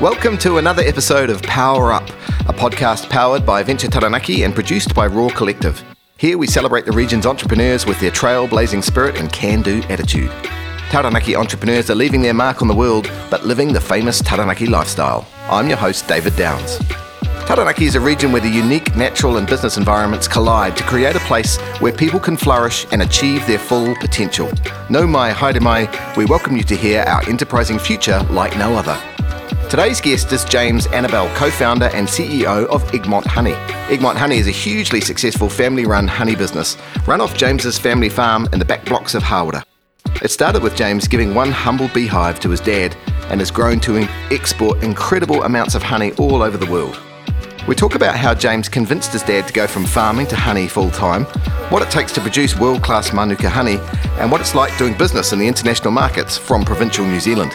Welcome to another episode of Power Up, a podcast powered by Venture Taranaki and produced by Raw Collective. Here we celebrate the region's entrepreneurs with their trailblazing spirit and can do attitude. Taranaki entrepreneurs are leaving their mark on the world, but living the famous Taranaki lifestyle. I'm your host, David Downs. Taranaki is a region where the unique natural and business environments collide to create a place where people can flourish and achieve their full potential. Nau mai haere mai, we welcome you to hear our enterprising future like no other. Today's guest is James Annabell, co founder and CEO of Egmont Honey. Egmont Honey is a hugely successful family run honey business run off James's family farm in the back blocks of Hawera. It started with James giving one humble beehive to his dad and has grown to export incredible amounts of honey all over the world. We talk about how James convinced his dad to go from farming to honey full time, what it takes to produce world class Manuka honey, and what it's like doing business in the international markets from provincial New Zealand.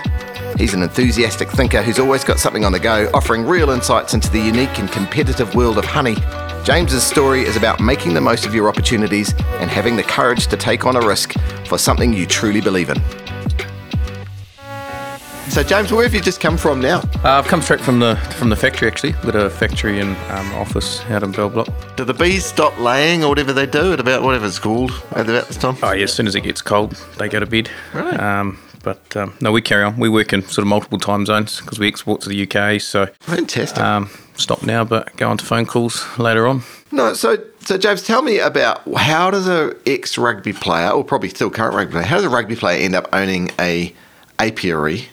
He's an enthusiastic thinker who's always got something on the go, offering real insights into the unique and competitive world of honey. James's story is about making the most of your opportunities and having the courage to take on a risk for something you truly believe in. So, James, where have you just come from now? Uh, I've come straight from the from the factory actually. We've got a factory and um, office out in Bell Block. Do the bees stop laying or whatever they do at about whatever it's called at about this time? Oh yeah, as soon as it gets cold, they go to bed. Right. Um, but um, no, we carry on. We work in sort of multiple time zones because we export to the UK. So Fantastic. um, stop now, but go on to phone calls later on. No, so so James, tell me about how does a ex rugby player, or probably still current rugby player, how does a rugby player end up owning a apiary?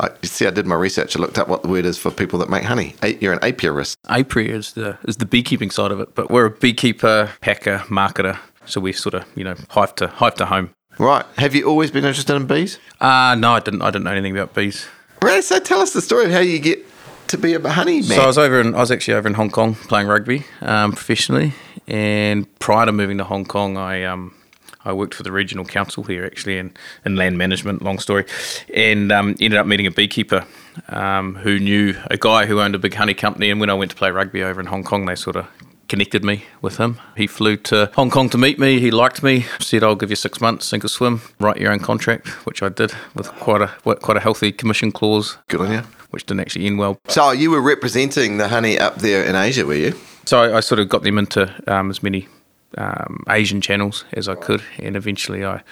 I, you see, I did my research. I looked up what the word is for people that make honey. A, you're an apiarist. Apiary is the is the beekeeping side of it, but we're a beekeeper, packer, marketer. So we sort of you know hive to hive to home. Right. Have you always been interested in bees? Uh no, I didn't. I didn't know anything about bees. Right. So tell us the story of how you get to be a honey man. So I was over in I was actually over in Hong Kong playing rugby um, professionally, and prior to moving to Hong Kong, I um, I worked for the regional council here actually in, in land management. Long story, and um, ended up meeting a beekeeper um, who knew a guy who owned a big honey company. And when I went to play rugby over in Hong Kong, they sort of connected me with him. He flew to Hong Kong to meet me. He liked me. Said, "I'll give you six months, sink or swim, write your own contract," which I did with quite a quite a healthy commission clause, Good on you. which didn't actually end well. So you were representing the honey up there in Asia, were you? So I, I sort of got them into um, as many um, Asian channels as I could, and eventually I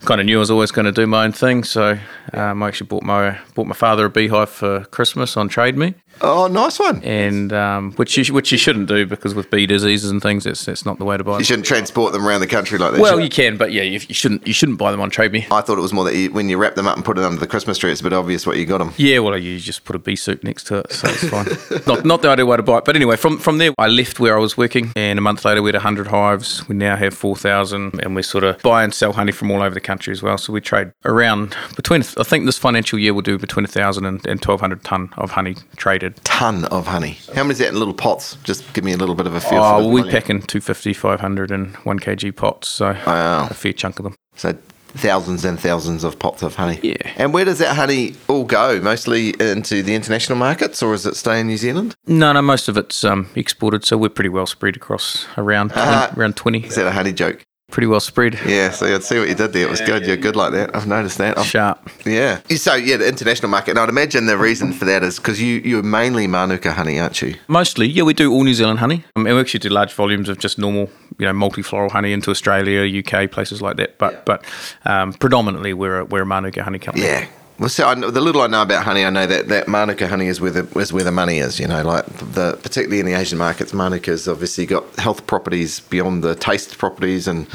kind of knew I was always going to do my own thing. So um, I actually bought my bought my father a beehive for Christmas on Trade Me, Oh, nice one. and um, which you, which you shouldn't do because with bee diseases and things, it's that's not the way to buy them. You shouldn't transport them around the country like that. Well, should you can, but yeah, you, you shouldn't you shouldn't buy them on Trade Me. I thought it was more that you, when you wrap them up and put it under the Christmas tree, it's a bit obvious what you got them. Yeah, well, you just put a bee suit next to it, so it's fine. not, not the ideal way to buy it. But anyway, from, from there, I left where I was working, and a month later, we had 100 hives. We now have 4,000, and we sort of buy and sell honey from all over the country as well. So we trade around between, I think this financial year we'll do between 1,000 and, and 1,200 tonne of honey traded. Ton of honey. How many is that in little pots? Just give me a little bit of a feel. Oh, for we pack in 250, 500, and 1 kg pots, so Wow. a fair chunk of them. So thousands and thousands of pots of honey. Yeah. And where does that honey all go? Mostly into the international markets, or does it stay in New Zealand? No, no, most of it's um, exported, so we're pretty well spread across around, 20, Ah. around 20. Is that a honey joke? Pretty well spread. Yeah. So I'd see what you did there. It was good. You're good like that. I've noticed that. I've- Sharp. yeah. So yeah, the international market. And I'd imagine the reason for that is because you you're mainly Manuka honey, aren't you? Mostly, yeah, we do all New Zealand honey. Um, and we actually do large volumes of just normal, you know, multi-floral honey into Australia, UK, places like that. But but um, predominantly, we're a, we're a Manuka honey company. Yeah. Well, so I the little I know about honey, I know that, that Manuka honey is where the is where the money is. You know, like the particularly in the Asian markets, Manuka's obviously got health properties beyond the taste properties, and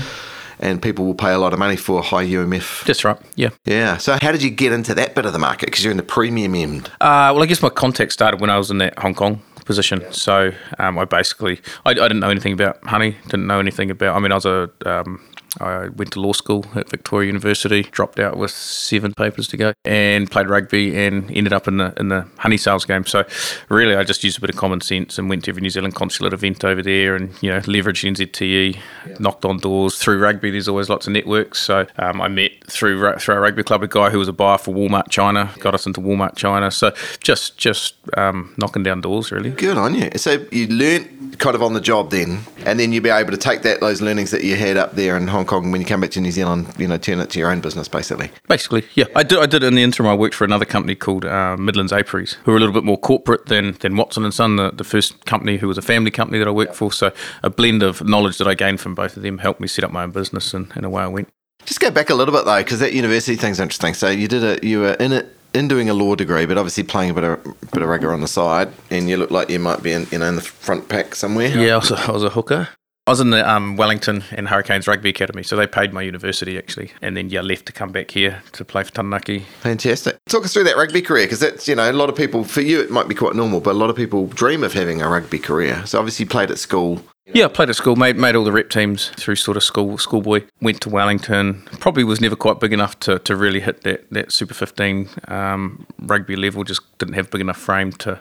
and people will pay a lot of money for high UMF. That's right. Yeah. Yeah. So how did you get into that bit of the market? Because you're in the premium end. Uh, well, I guess my contact started when I was in that Hong Kong position. So um, I basically, I, I didn't know anything about honey. Didn't know anything about. I mean, I was a um, I went to law school at Victoria University, dropped out with seven papers to go, and played rugby and ended up in the in the honey sales game. So really, I just used a bit of common sense and went to every New Zealand consulate event over there, and you know, leveraged NZTE, knocked on doors through rugby. There's always lots of networks. So um, I met through through our rugby club a guy who was a buyer for Walmart China, got us into Walmart China. So just just um, knocking down doors really. Good on you. So you learnt kind of on the job then, and then you'd be able to take that those learnings that you had up there in Hong Kong when you come back to New Zealand, you know, turn it to your own business basically. Basically, yeah. I did. I did in the interim. I worked for another company called uh, Midlands Apiaries, who are a little bit more corporate than than Watson and Son, the, the first company who was a family company that I worked for. So a blend of knowledge that I gained from both of them helped me set up my own business, and, and away I went. Just go back a little bit though, because that university thing's interesting. So you did it. You were in it in doing a law degree, but obviously playing a bit of bit of rugby on the side, and you look like you might be in you know in the front pack somewhere. Yeah, I was a, I was a hooker. I was in the um, Wellington and Hurricanes Rugby Academy, so they paid my university actually, and then yeah, left to come back here to play for Taranaki. Fantastic. Talk us through that rugby career because that's you know a lot of people for you it might be quite normal, but a lot of people dream of having a rugby career. So obviously you played at school. Yeah, I played at school, made made all the rep teams through sort of school schoolboy. Went to Wellington. Probably was never quite big enough to, to really hit that, that Super 15 um, rugby level. Just didn't have big enough frame to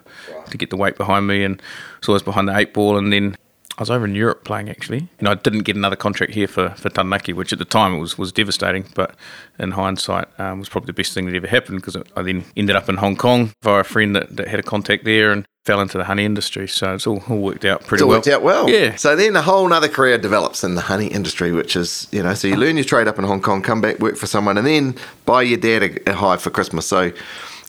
to get the weight behind me, and was always behind the eight ball. And then I was over in Europe playing actually. You know, I didn't get another contract here for, for Taranaki, which at the time was, was devastating, but in hindsight um, was probably the best thing that ever happened because I then ended up in Hong Kong via a friend that, that had a contact there and fell into the honey industry. So it's all, all worked out pretty It's all well. worked out well. Yeah. So then a whole other career develops in the honey industry, which is, you know, so you learn your trade up in Hong Kong, come back, work for someone, and then buy your dad a, a hive for Christmas. So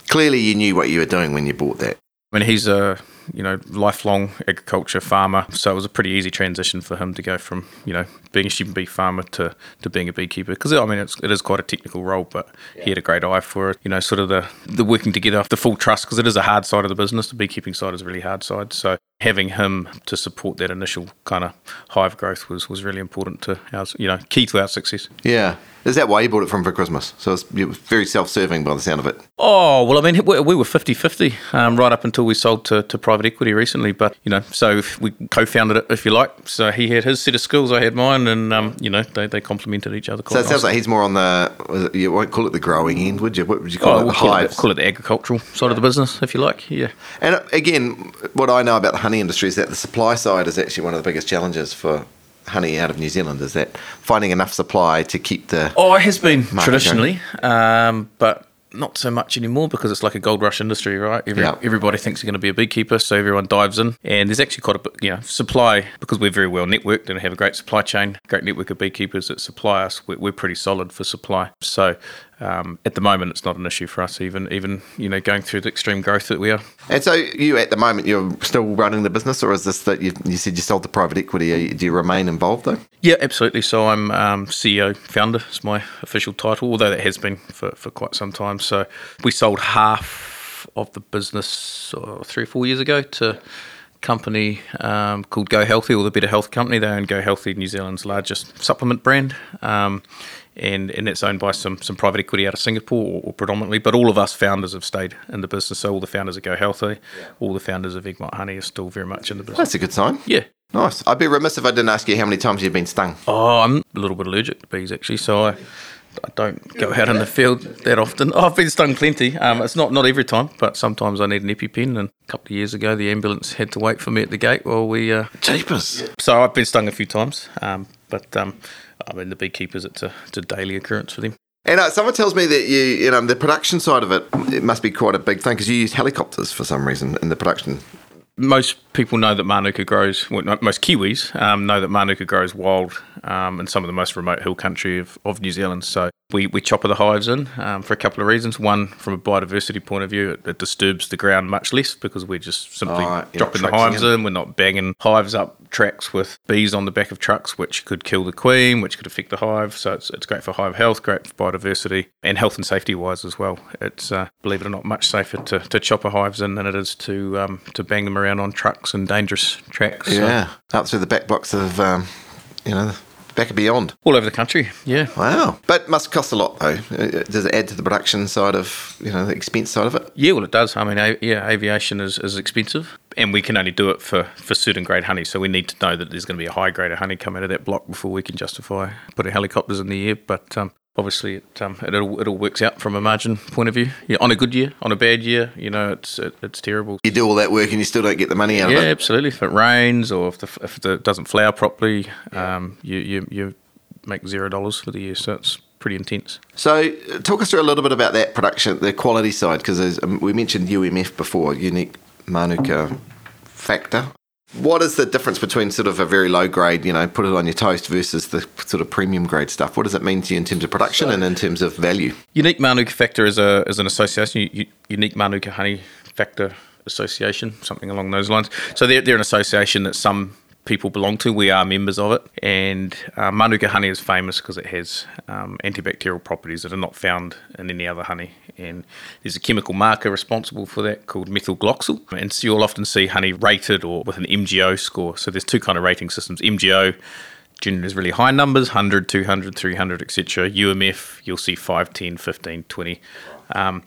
clearly you knew what you were doing when you bought that. I mean, he's a you know lifelong agriculture farmer, so it was a pretty easy transition for him to go from you know being a sheep and beef farmer to, to being a beekeeper. Because I mean, it's, it is quite a technical role, but he had a great eye for it. You know, sort of the the working together, the full trust, because it is a hard side of the business. The beekeeping side is a really hard side. So having him to support that initial kind of hive growth was was really important to our you know key to our success. Yeah. Is that why you bought it from for Christmas? So it's, very self-serving by the sound of it. Oh, well, I mean, we, we were 50 50 um, right up until we sold to, to private equity recently. But, you know, so we co founded it, if you like. So he had his set of skills, I had mine, and, um, you know, they, they complemented each other So it sounds like he's more on the, it- you won't call it the growing end, would you? What would you call Oh, it? The we'll call, it, call it the agricultural side of the business, if you like. Yeah. And uh, again, what I know about the honey industry is that the supply side is actually one of the biggest challenges for honey out of New Zealand is that finding enough supply to keep the Oh, it has been traditionally, um, but not so much anymore because it's like a gold rush industry, right? Every, Yeah. Everybody thinks you're going to be a beekeeper, so everyone dives in. And there's actually quite a you know, supply because we're very well networked and have a great supply chain, great network of beekeepers that supply us. We're, we're pretty solid for supply. So um, at the moment, it's not an issue for us, even even you know going through the extreme growth that we are. And so you at the moment you're still running the business, or is this that you, you said you sold the private equity? Do you remain involved though? Yeah, absolutely. So I'm um, CEO, founder is my official title, although that has been for, for quite some time. So we sold half of the business uh, three or four years ago to company um, called Go Healthy, or the Better Health Company. They own Go Healthy, New Zealand's largest supplement brand. Um, and, and it's owned by some, some private equity out of Singapore, or, or predominantly. But all of us founders have stayed in the business. So all the founders of Go Healthy, all the founders of Egmont Honey are still very much in the business. That's a good sign. Yeah, Nice. I'd be remiss if I didn't ask you how many times you've been stung. Oh, I'm a little bit allergic to bees actually, so I, I don't go out in the field that often. Oh, I've been stung plenty. Um, it's not not every time, but sometimes I need an EpiPen. And a couple of years ago, the ambulance had to wait for me at the gate while we. Uh, Jeepers. so I've been stung a few times, um, but um, I mean the beekeepers, it's a, it's a daily occurrence for them. And uh, someone tells me that you, you know, the production side of it, it must be quite a big thing because you use helicopters for some reason in the production. Most people know that Manuka grows, well, most Kiwis um, know that Manuka grows wild um, in some of the most remote hill country of, of New Zealand. So we, we chopper the hives in um, for a couple of reasons. One, from a biodiversity point of view, it, it disturbs the ground much less because we're just simply Oh, dropping the hives in. in. We're not banging hives up tracks with bees on the back of trucks, which could kill the queen, which could affect the hive. So it's, it's great for hive health, great for biodiversity, and health and safety wise as well. It's, uh, believe it or not, much safer to, to chopper hives in than it is to um, to bang them around on trucks and dangerous tracks. So, Yeah. Out through the back blocks of, um, you know, back and beyond. all over the country. Yeah. Wow. But must cost a lot though. Does it add to the production side of, you know, the expense side of it? Yeah, well, it does. I mean, a- yeah, aviation is, is expensive, and we can only do it for, for certain grade honey. So we need to know that there's going to be a high grade of honey come out of that block before we can justify putting helicopters in the air. But um, obviously, it, um, it all it all works out from a margin point of view. Yeah, on a good year, on a bad year, you know, it's it, it's terrible. You do all that work and you still don't get the money out Yeah, of it. absolutely. If it rains or if the if it doesn't flower properly, um, you, you you make zero dollars for the year. So it's pretty intense. So, uh, talk us through a little bit about that production, the quality side, because um, we mentioned UMF before, unique Manuka factor. What is the difference between sort of a very low grade, you know, put it on your toast versus the sort of premium grade stuff? What does it mean to you in terms of production and in terms of value? Unique Manuka Factor is a is an association, U- Unique Manuka Honey Factor Association, something along those lines. So they're, they're an association that some people belong to. We are members of it, and uh, Manuka honey is famous because it has um, antibacterial properties that are not found in any other honey. And there's a chemical marker responsible for that called methylglyoxal. And so you'll often see honey rated or with an MGO score. So there's two kind of rating systems: MGO generally is really high numbers 100 200 300 etc umf you'll see 5 10 15 20 um,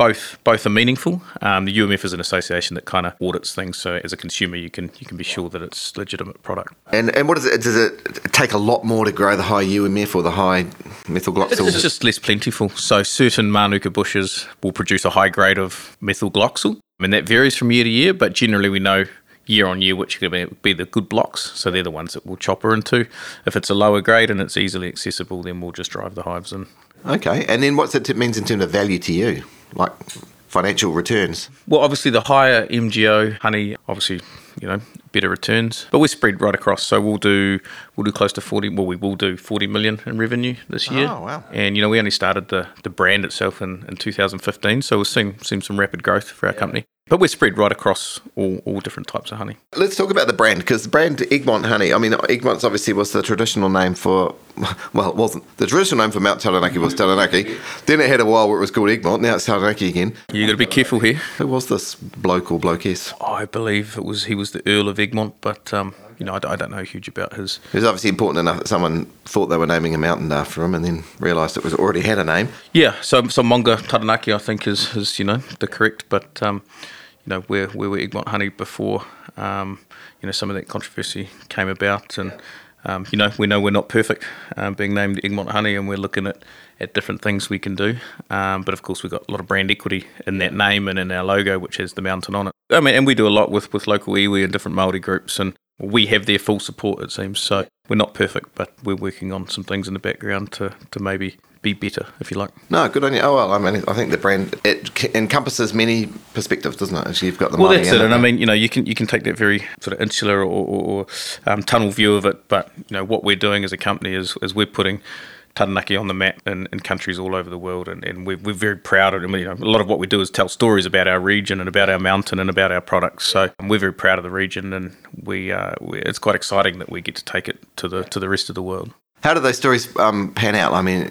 both both are meaningful. Um, the UMF is an association that kind of audits things, so as a consumer, you can you can be sure that it's legitimate product. And and what is it? Does it take a lot more to grow the high UMF or the high methylglyoxal? It's just less plentiful. So certain manuka bushes will produce a high grade of methylglyoxal, I mean that varies from year to year, but generally we know year on year which are going to be the good blocks. So they're the ones that we'll chopper into. If it's a lower grade and it's easily accessible, then we'll just drive the hives in. Okay, and then what's it means in terms of value to you? Like financial returns? Well, obviously the higher MGO honey, obviously you know better returns, but we're spread right across. So we'll do we'll do close to forty. Well, we will do forty million in revenue this year. Oh wow! And you know we only started the the brand itself in, in 2015, so we're seeing seeing some rapid growth for our yeah. company. But we're spread right across all, all different types of honey. Let's talk about the brand because the brand Egmont Honey. I mean, Egmont's obviously was the traditional name for, well, it wasn't. The traditional name for Mount Taranaki was Taranaki. then it had a while where it was called Egmont. Now it's Taranaki again. You got to be careful here. Who was this bloke or blokeess? I believe it was he was the Earl of Egmont, but um, you know, I, I, don't know huge about his. It was obviously important enough that someone thought they were naming a mountain after him, and then realised it was already had a name. Yeah, so so Maunga Taranaki, I think, is is you know the correct, but. Um, know where where were Egmont Honey before um, you know some of that controversy came about, and um, you know we know we're not perfect um, being named Egmont Honey, and we're looking at at different things we can do. Um, but of course, we've got a lot of brand equity in that name and in our logo, which has the mountain on it. I mean, and we do a lot with with local iwi and different Maori groups, and we have their full support. It seems so. We're not perfect, but we're working on some things in the background to to maybe be better, if you like. No, good on you. Oh well, I mean, I think the brand it encompasses many perspectives, doesn't it? Actually, you've got the well, that's it. And I mean, you know, you can you can take that very sort of insular or, or, or um, tunnel view of it, but you know, what we're doing as a company is is we're putting Taranaki on the map in, in countries all over the world, and, and we're, we're very proud of it. You know, a lot of what we do is tell stories about our region and about our mountain and about our products. So we're very proud of the region, and we, uh, we it's quite exciting that we get to take it to the to the rest of the world. How do those stories um, pan out? I mean,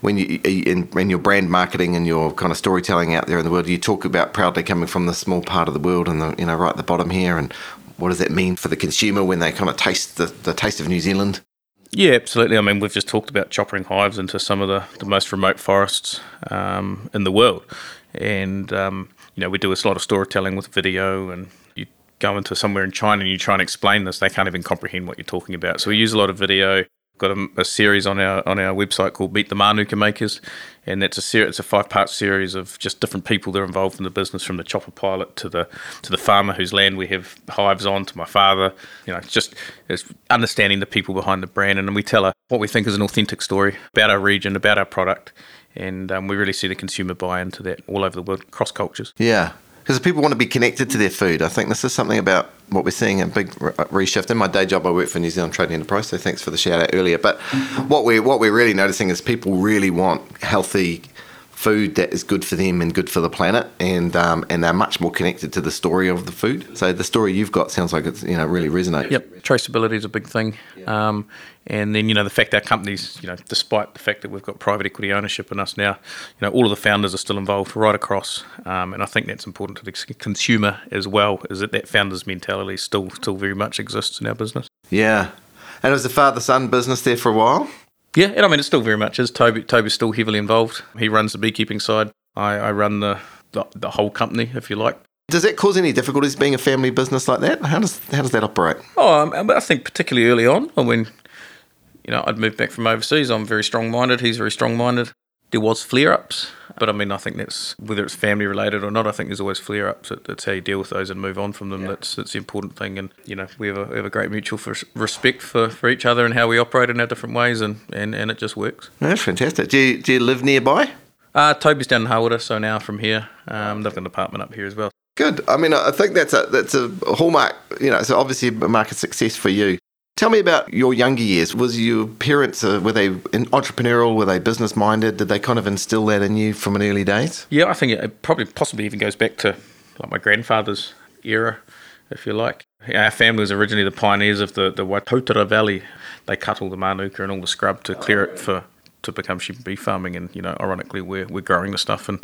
when you in, in, your brand marketing and your kind of storytelling out there in the world, you talk about proudly coming from the small part of the world and the you know right at the bottom here, and what does that mean for the consumer when they kind of taste the, the taste of New Zealand? Yeah, absolutely. I mean, we've just talked about choppering hives into some of the, the most remote forests um, in the world, and um, you know we do a lot of storytelling with video and you go into somewhere in China and you try and explain this, they can't even comprehend what you're talking about. So we use a lot of video got a, a, series on our on our website called Meet the Manuka Makers, and that's a ser- it's a five part series of just different people that are involved in the business, from the chopper pilot to the to the farmer whose land we have hives on, to my father. You know, just understanding the people behind the brand, and we tell a, what we think is an authentic story about our region, about our product, and um, we really see the consumer buy into that all over the world, cross cultures. Yeah, because people want to be connected to their food. I think this is something about what we're seeing a big uh, reshift. In my day job, I work for New Zealand Trading Enterprise, so thanks for the shout out earlier. But what we're what we're really noticing is people really want healthy food that is good for them and good for the planet, and um, and they're much more connected to the story of the food. So the story you've got sounds like it's you know really resonates. Yep, traceability is a big thing, um, and then you know the fact our companies, you know, despite the fact that we've got private equity ownership in us now, you know, all of the founders are still involved right across, um, and I think that's important to the consumer as well. Is that that founders mentality still still very much exists in our business? Yeah. And it was a father son business there for a while? Yeah, and I mean, it still very much is. Toby, Toby's still heavily involved. He runs the beekeeping side. I, I run the, the, the whole company, if you like. Does that cause any difficulties being a family business like that? How does how does that operate? Oh, um, I think particularly early on, when you know I'd moved back from overseas, I'm very strong minded. He's very strong minded there was flare ups, but I mean, I think that's whether it's family related or not. I think there's always flare ups. That's how you deal with those and move on from them. Yeah. That's that's the important thing. And you know, we have a, we have a great mutual for respect for, for each other and how we operate in our different ways, and, and, and it just works. That's fantastic. Do you, do you live nearby? Uh, Toby's down in Hawera, so now from here, um, they've got an apartment up here as well. Good. I mean, I think that's a that's a hallmark. You know, so obviously a market success for you. Tell me about your younger years. Was your parents uh, were they entrepreneurial? Were they business minded? Did they kind of instill that in you from an early days? Yeah, I think it probably possibly even goes back to like my grandfather's era, if you like. Our family was originally the pioneers of the the Waitotara Valley. They cut all the manuka and all the scrub to clear it for to become sheep and beef farming, and you know, ironically, we're we're growing the stuff and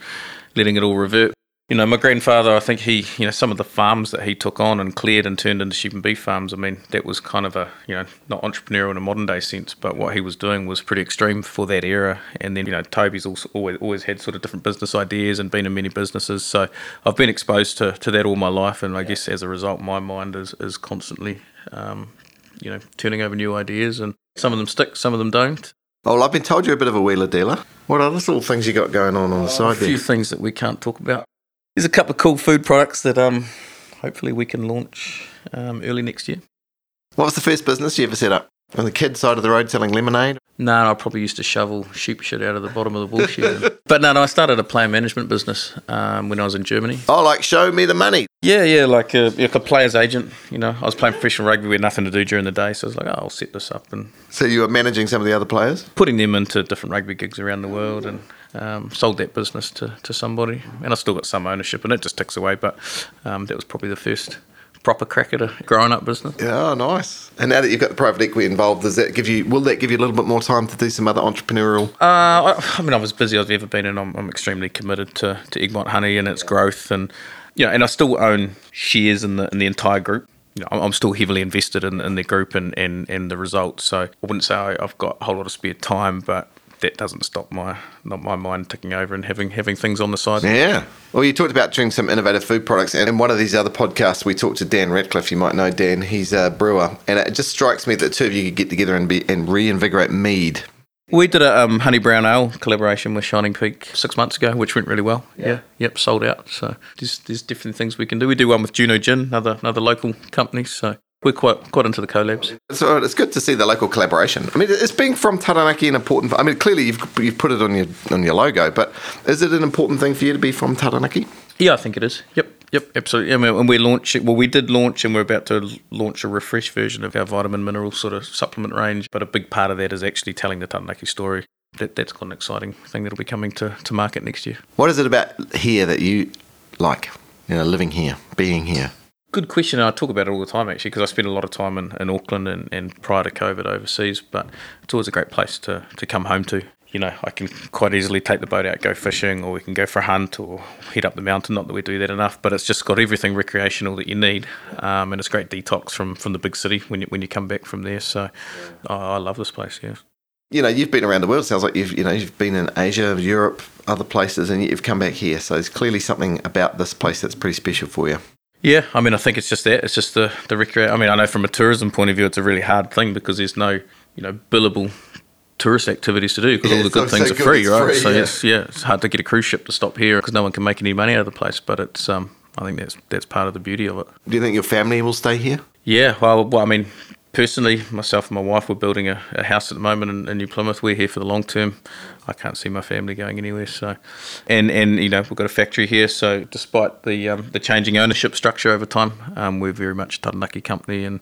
letting it all revert you know, my grandfather, I think he, you know, some of the farms that he took on and cleared and turned into sheep and beef farms, I mean, that was kind of a, you know, not entrepreneurial in a modern day sense, but what he was doing was pretty extreme for that era. And then, you know, Toby's also always, always had sort of different business ideas and been in many businesses. So I've been exposed to, to that all my life. And I guess as a result, my mind is, is constantly, um, you know, turning over new ideas. And some of them stick, some of them don't. Well, I've been told you're a bit of a wheeler dealer. What other little things you got going on on the side there? A few things that we can't talk about. There's a couple of cool food products that um, hopefully we can launch um, early next year. What was the first business you ever set up? On the kid side of the road selling lemonade? No, no I probably used to shovel sheep shit out of the bottom of the bullshit. but no, no, I started a player management business um, when I was in Germany. Oh, like show me the money. Yeah, yeah, like a, like a player's agent. You know, I was playing professional rugby with nothing to do during the day, so I was like, oh, I'll set this up. And so you were managing some of the other players, putting them into different rugby gigs around the world, and um, sold that business to, to somebody, and I still got some ownership, and it just ticks away. But um, that was probably the first proper crack at a growing up business. Yeah, nice. And now that you've got the private equity involved, does that give you? Will that give you a little bit more time to do some other entrepreneurial? Uh, I, I mean, I'm as busy as I've ever been, and I'm, I'm extremely committed to, to Egmont Honey and its growth, and you know, and I still own shares in the in the entire group. You know, I'm still heavily invested in, in the group and, and, and the results. So I wouldn't say I've got a whole lot of spare time, but that doesn't stop my not my mind ticking over and having having things on the side. Yeah. Well, you talked about doing some innovative food products, and in one of these other podcasts, we talked to Dan Radcliffe. You might know Dan. He's a brewer, and it just strikes me that the two of you could get together and be and reinvigorate mead. We did a um, honey brown ale collaboration with Shining Peak six months ago, which went really well. Yeah. yeah. Yep. Sold out. So there's, there's different things we can do. We do one with Juno Gin, another another local company. So we're quite quite into the collabs. So it's good to see the local collaboration. I mean, is being from Taranaki an important? I mean, clearly you've you've put it on your on your logo, but is it an important thing for you to be from Taranaki? Yeah, I think it is. Yep. Yep, absolutely. I mean, and we launch well, we did launch, and we're about to launch a refresh version of our vitamin mineral sort of supplement range. But a big part of that is actually telling the Taranaki story. That, that's quite an exciting thing that'll be coming to, to market next year. What is it about here that you like? You know, living here, being here. Good question. I talk about it all the time actually because I spend a lot of time in, in Auckland and, and prior to COVID overseas. But it's always a great place to, to come home to. You know, I can quite easily take the boat out, go fishing, or we can go for a hunt or head up the mountain. Not that we do that enough, but it's just got everything recreational that you need, um, and it's great detox from, from the big city when you, when you come back from there. So, oh, I love this place. Yeah you know, you've been around the world. It sounds like you've, you know, you've been in Asia, Europe, other places, and you've come back here. So there's clearly something about this place that's pretty special for you. Yeah, I mean, I think it's just that. It's just the the recreate. I mean, I know from a tourism point of view, it's a really hard thing because there's no you know billable tourist activities to do because yeah, all the good things so are free, right? Free, so yeah. it's yeah, it's hard to get a cruise ship to stop here because no one can make any money out of the place. But it's um, I think that's that's part of the beauty of it. Do you think your family will stay here? Yeah, well, well I mean, personally, myself and my wife, we're building a, a house at the moment in, in, New Plymouth. We're here for the long term. I can't see my family going anywhere. So, and and you know we've got a factory here. So despite the um, the changing ownership structure over time, um, we're very much a Taranaki company, and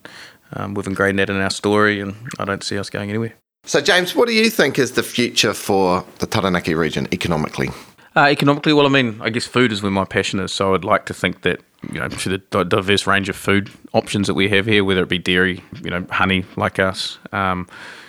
um, we've ingrained that in our story. And I don't see us going anywhere. So, James, what do you think is the future for the Taranaki region economically? Uh, economically, well, I mean, I guess food is where my passion is. So I'd like to think that you know, to the diverse range of food options that we have here, whether it be dairy, you know, honey like us. Um,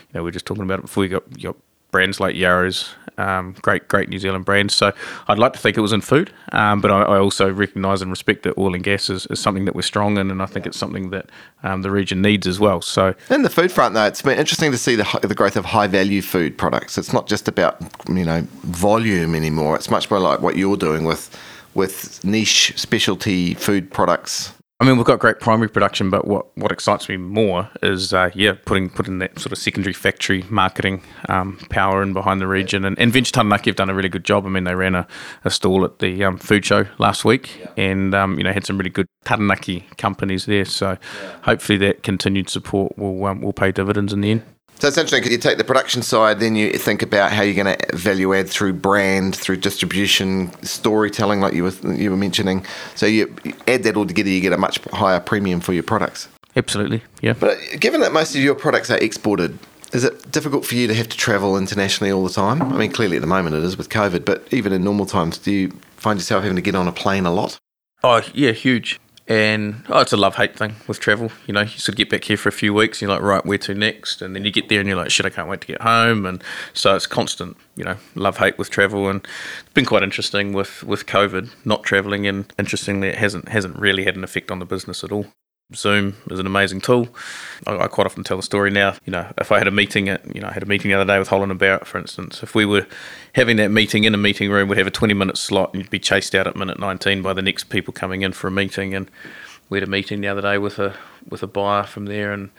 you know, we are just talking about it before. We got, you got brands like Yarrow's, um, great, great New Zealand brands. So I'd like to think it was in food, um, but I, I, also recognise and respect that oil and gas is, is, something that we're strong in, and I think it's something that um, the region needs as well. So in the food front, though, it's been interesting to see the, the growth of high value food products. It's not just about you know volume anymore. It's much more like what you're doing with with niche specialty food products? I mean, we've got great primary production, but what, what excites me more is, uh, yeah, putting putting that sort of secondary factory marketing um, power in behind the region. And, and Venture Taranaki have done a really good job. I mean, they ran a, a stall at the um, food show last week yeah. and, um, you know, had some really good Taranaki companies there. So yeah. hopefully that continued support will, um, will pay dividends in the end. So it's interesting because you take the production side, then you think about how you're going to value add through brand, through distribution, storytelling, like you were you were mentioning. So you add that all together, you get a much higher premium for your products. Absolutely, yeah. But uh, given that most of your products are exported, is it difficult for you to have to travel internationally all the time? I mean, clearly at the moment it is with COVID, but even in normal times, do you find yourself having to get on a plane a lot? Oh yeah, huge. And oh, it's a love hate thing with travel. You know, you sort of get back here for a few weeks, and you're like, right, where to next? And then you get there, and you're like, shit, I can't wait to get home. And so it's constant, you know, love hate with travel. And it's been quite interesting with with COVID, not traveling, and interestingly, it hasn't hasn't really had an effect on the business at all. Zoom is an amazing tool. I, I, quite often tell the story now. You know, if I had a meeting at, you know, I had a meeting the other day with Holland and Barrett, for instance. If we were having that meeting in a meeting room, we'd have a 20 minute slot and you'd be chased out at minute 19 by the next people coming in for a meeting. And we had a meeting the other day with a with a buyer from there, and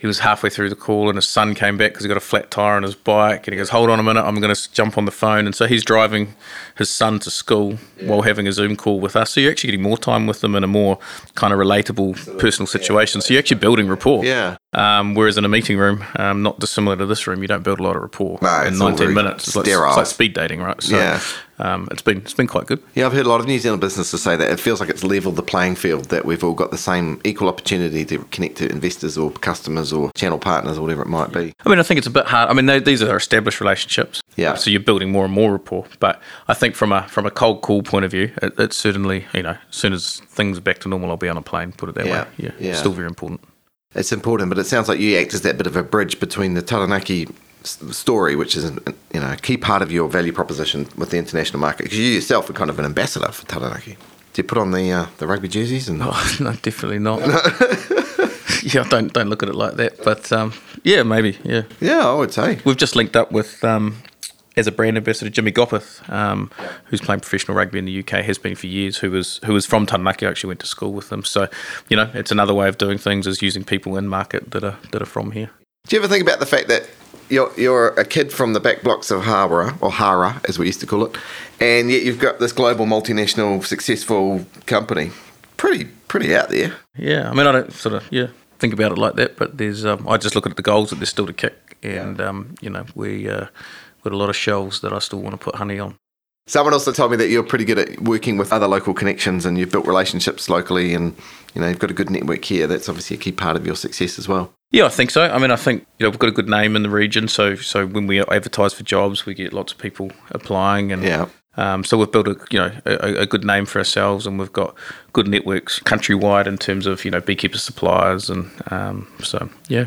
he was halfway through the call and his son came back because he got a flat tire on his bike and he goes hold on a minute i'm going to jump on the phone. And so he's driving his son to school yeah. while having a zoom call with us. So you're actually getting more time with them in a more kind of relatable personal situation. So you're actually building rapport. Yeah um, whereas in a meeting room, um, not dissimilar to this room, you don't build a lot of rapport no, in 19 minutes. It's like, it's like, speed dating, right? So, yeah. Um, it's been it's been quite good. Yeah, I've heard a lot of New Zealand businesses say that it feels like it's leveled the playing field. That we've all got the same equal opportunity to connect to investors or customers or channel partners or whatever it might be. I mean, I think it's a bit hard. I mean, they, these are established relationships. Yeah. So you're building more and more rapport. But I think from a from a cold call point of view, it, it's certainly you know as soon as things are back to normal, I'll be on a plane. Put it that yeah. way. Yeah. yeah. Still very important it's important, but it sounds like you act as that bit of a bridge between the Taranaki story, which is you know a key part of your value proposition with the international market. Because you yourself are kind of an ambassador for Taranaki. Do you put on the uh, the rugby jerseys? And oh, no, definitely not. yeah, don't don't look at it like that. But um, yeah, maybe. Yeah. Yeah, I would say we've just linked up with um, as a brand ambassador, Jimmy Gopperth, um, who's playing professional rugby in the UK, has been for years. Who was who was from Taranaki. I actually went to school with them. So, you know, it's another way of doing things is using people in market that are that are from here. Do you ever think about the fact that you're you're a kid from the back blocks of Hara or Hara, as we used to call it, and yet you've got this global multinational successful company, pretty pretty out there. Yeah, I mean, I don't sort of yeah think about it like that, but there's um, I just look at the goals that there's still to kick, and um, you know we. Uh, got a lot of shelves that I still want to put honey on. Someone also told me that you're pretty good at working with other local connections and you've built relationships locally and you know you've got a good network here. That's obviously a key part of your success as well. Yeah, I think so. I mean, I think you know we've got a good name in the region, so so when we advertise for jobs, we get lots of people applying, and yeah. Um, so we've built a you know a, a, good name for ourselves, and we've got good networks countrywide in terms of you know beekeeper suppliers, and um, so yeah,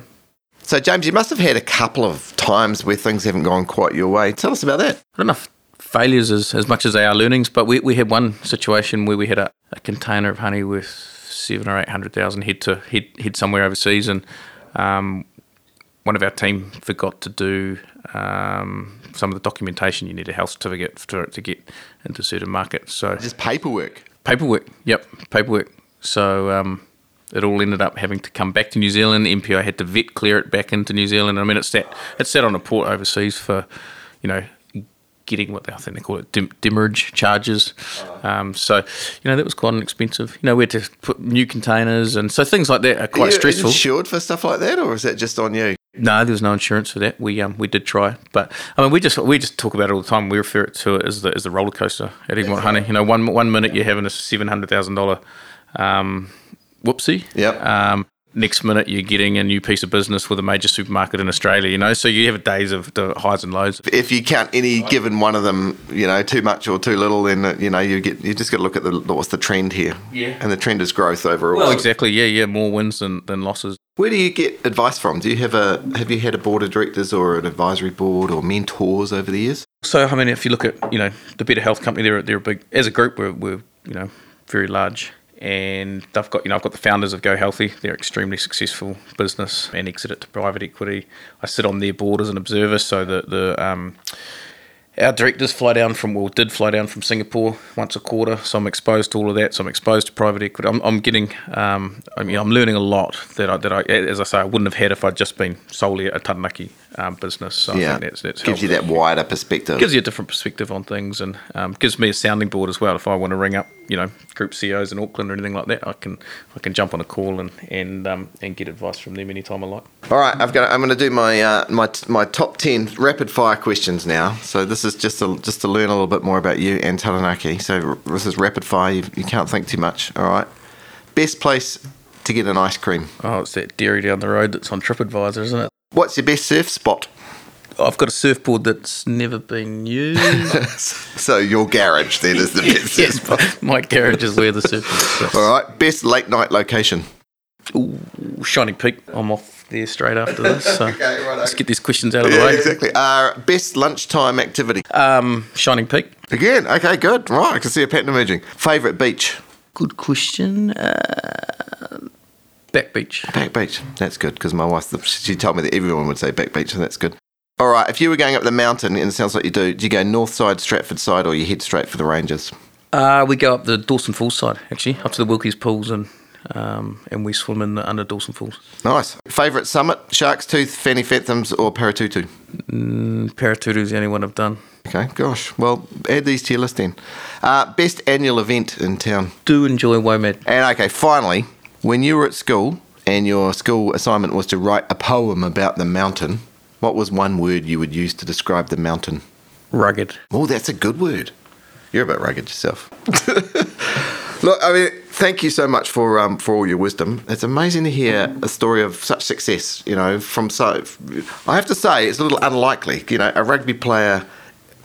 so, James, you must have had a couple of times where things haven't gone quite your way. Tell us about that. I don't know if failures as, as much as they are learnings, but we, we had one situation where we had a, a container of honey with seven or eight hundred thousand head to head, head somewhere overseas, and um, one of our team forgot to do um, some of the documentation. You need a health certificate for it to get into certain markets. So just paperwork. Paperwork. Yep, paperwork. So um, it all ended up having to come back to New Zealand. The MPI had to vet clear it back into New Zealand. I mean, it's sat it's sat on a port overseas for, you know, getting what they, I think they call it dim, demurrage charges. Um, so, you know, that was quite an expensive. You know, we had to put new containers, and so things like that are quite are stressful. Insured for stuff like that, or is that just on you? No, there was no insurance for that. We um we did try, but I mean we just we just talk about it all the time. We refer it to it as the as the roller coaster at Egmont Honey. You know, one one minute you're having a seven hundred thousand um, whoopsie. Yep. Um, next minute you're getting a new piece of business with a major supermarket in Australia, you know, so you have days of the highs and lows. If you count any given one of them, you know, too much or too little, then you know you get you just got to look at the what's the trend here. Yeah, and the trend is growth overall. Well, exactly. Yeah, yeah, more wins than, than losses. Where do you get advice from? Do you have a have you had a board of directors or an advisory board or mentors over the years? So I mean, if you look at you know the Better Health Company, they're they're a big as a group we're, we're you know very large and they've got you know I've got the founders of Go Healthy. They're extremely successful business and exited to private equity. I sit on their board as an observer, so the the um, our directors fly down from well did fly down from Singapore once a quarter, so I'm exposed to all of that. So I'm exposed to private equity. I'm, I'm getting um, I mean I'm learning a lot that I, that I as I say I wouldn't have had if I'd just been solely a Taranaki um, business. So yeah, that's, that's gives you that wider perspective. Gives you a different perspective on things and um, gives me a sounding board as well if I want to ring up you know group CEOs in Auckland or anything like that, I can I can jump on a call and and um, and get advice from them anytime I like. All right, I've got. I'm going to do my uh, my my top ten rapid fire questions now. So this is just to just to learn a little bit more about you and Taranaki. So this is rapid fire. You, you can't think too much. All right. Best place to get an ice cream. Oh, it's that dairy down the road that's on TripAdvisor, isn't it? What's your best surf spot? I've got a surfboard that's never been used. so your garage then is the best. yes, my, my garage is where the surfboard is. All right. Best late night location. Ooh, Shining Peak. I'm off there straight after this. So Okay, right, let's okay. get these questions out of the Yeah, way. exactly. Uh, best lunchtime activity. Um, Shining Peak. Again. Okay. Good. Right. I can see a pattern emerging. Favorite beach. Good question. Uh, Back Beach. Back Beach. That's good because my wife, she told me that everyone would say Back Beach, so that's good. All right, if you were going up the mountain, and it sounds like you do, do you go north side, Stratford side, or you head straight for the Ranges? Uh, we go up the Dawson Falls side, actually, up to the Wilkies Pools, and um, and we swim in the, under Dawson Falls. Nice. Favourite summit? Shark's Tooth, Fanny Fantham's, or Paratutu? Mm, Paratutu is the only one I've done. Okay, gosh. Well, add these to your list then. Uh, best annual event in town? Do enjoy WOMAD. And okay, finally, when you were at school and your school assignment was to write a poem about the mountain, what was one word you would use to describe the mountain? Rugged. Oh, that's a good word. You're a bit rugged yourself. Look, I mean, thank you so much for um, for all your wisdom. It's amazing to hear a story of such success. You know, from so. I have to say, it's a little unlikely. You know, a rugby player,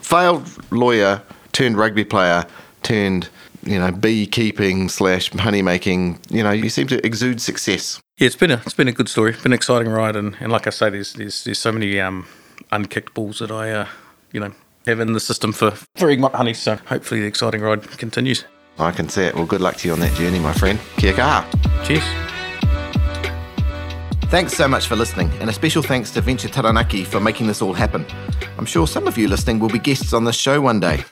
failed lawyer turned rugby player turned you know beekeeping slash honey making. You know, you seem to exude success. Yeah, it's been a it's been a good story. Been an exciting ride, and, and like I say, there's there's there's so many um, unkicked balls that I uh, you know have in the system for for Egmont honey. So hopefully the exciting ride continues. I can see it. Well, good luck to you on that journey, my friend. Kia kaha. Cheers. Thanks so much for listening, and a special thanks to Venture Taranaki for making this all happen. I'm sure some of you listening will be guests on this show one day.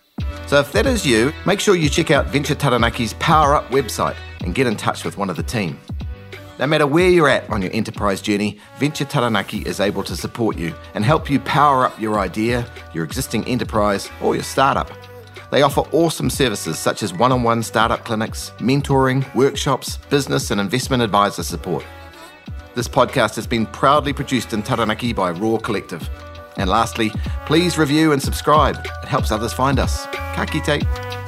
So if that is you, make sure you check out Venture Taranaki's Power Up website and get in touch with one of the team. No matter where you're at on your enterprise journey, Venture Taranaki is able to support you and help you power up your idea, your existing enterprise, or your startup. They offer awesome services such as one on one startup clinics, mentoring, workshops, business and investment advisor support. This podcast has been proudly produced in Taranaki by Raw Collective. And lastly, please review and subscribe. It helps others find us. Ka kite.